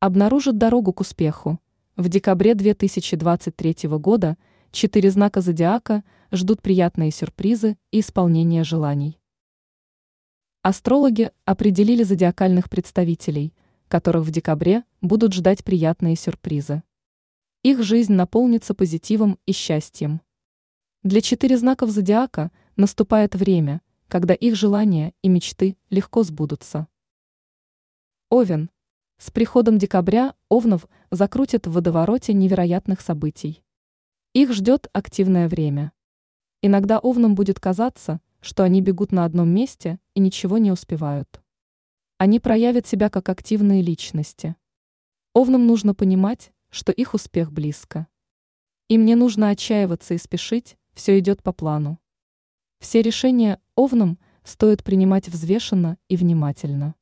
обнаружит дорогу к успеху. В декабре 2023 года четыре знака зодиака ждут приятные сюрпризы и исполнение желаний. Астрологи определили зодиакальных представителей, которых в декабре будут ждать приятные сюрпризы. Их жизнь наполнится позитивом и счастьем. Для четыре знаков зодиака наступает время, когда их желания и мечты легко сбудутся. Овен. С приходом декабря Овнов закрутят в водовороте невероятных событий. Их ждет активное время. Иногда Овнам будет казаться, что они бегут на одном месте и ничего не успевают. Они проявят себя как активные личности. Овнам нужно понимать, что их успех близко. Им не нужно отчаиваться и спешить, все идет по плану. Все решения Овнам стоит принимать взвешенно и внимательно.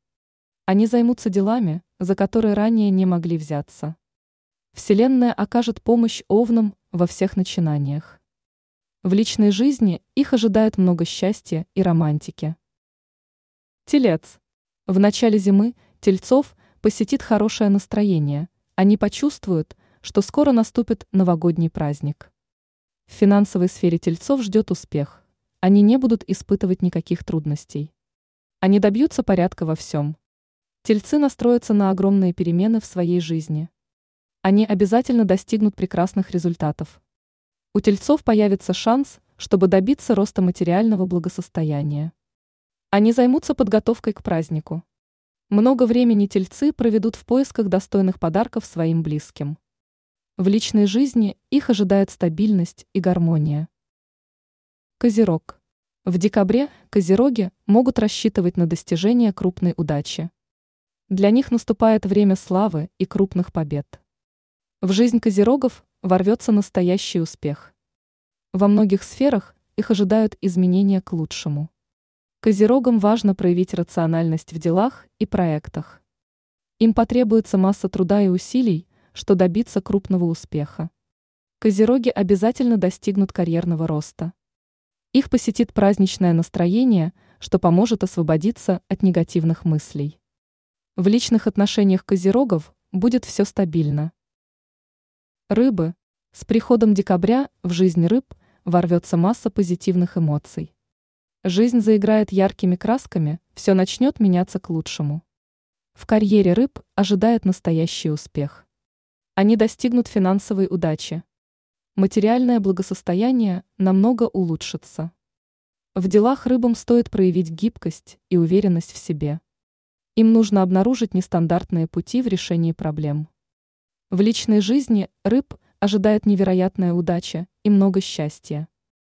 Они займутся делами, за которые ранее не могли взяться. Вселенная окажет помощь Овнам во всех начинаниях. В личной жизни их ожидает много счастья и романтики. Телец. В начале зимы тельцов посетит хорошее настроение. Они почувствуют, что скоро наступит новогодний праздник. В финансовой сфере тельцов ждет успех. Они не будут испытывать никаких трудностей. Они добьются порядка во всем. Тельцы настроятся на огромные перемены в своей жизни. Они обязательно достигнут прекрасных результатов. У тельцов появится шанс, чтобы добиться роста материального благосостояния. Они займутся подготовкой к празднику. Много времени тельцы проведут в поисках достойных подарков своим близким. В личной жизни их ожидает стабильность и гармония. Козерог. В декабре козероги могут рассчитывать на достижение крупной удачи. Для них наступает время славы и крупных побед. В жизнь козерогов ворвется настоящий успех. Во многих сферах их ожидают изменения к лучшему. Козерогам важно проявить рациональность в делах и проектах. Им потребуется масса труда и усилий, что добиться крупного успеха. Козероги обязательно достигнут карьерного роста. Их посетит праздничное настроение, что поможет освободиться от негативных мыслей. В личных отношениях козерогов будет все стабильно. Рыбы. С приходом декабря в жизнь рыб ворвется масса позитивных эмоций. Жизнь заиграет яркими красками, все начнет меняться к лучшему. В карьере рыб ожидает настоящий успех. Они достигнут финансовой удачи. Материальное благосостояние намного улучшится. В делах рыбам стоит проявить гибкость и уверенность в себе. Им нужно обнаружить нестандартные пути в решении проблем. В личной жизни рыб ожидает невероятная удача и много счастья.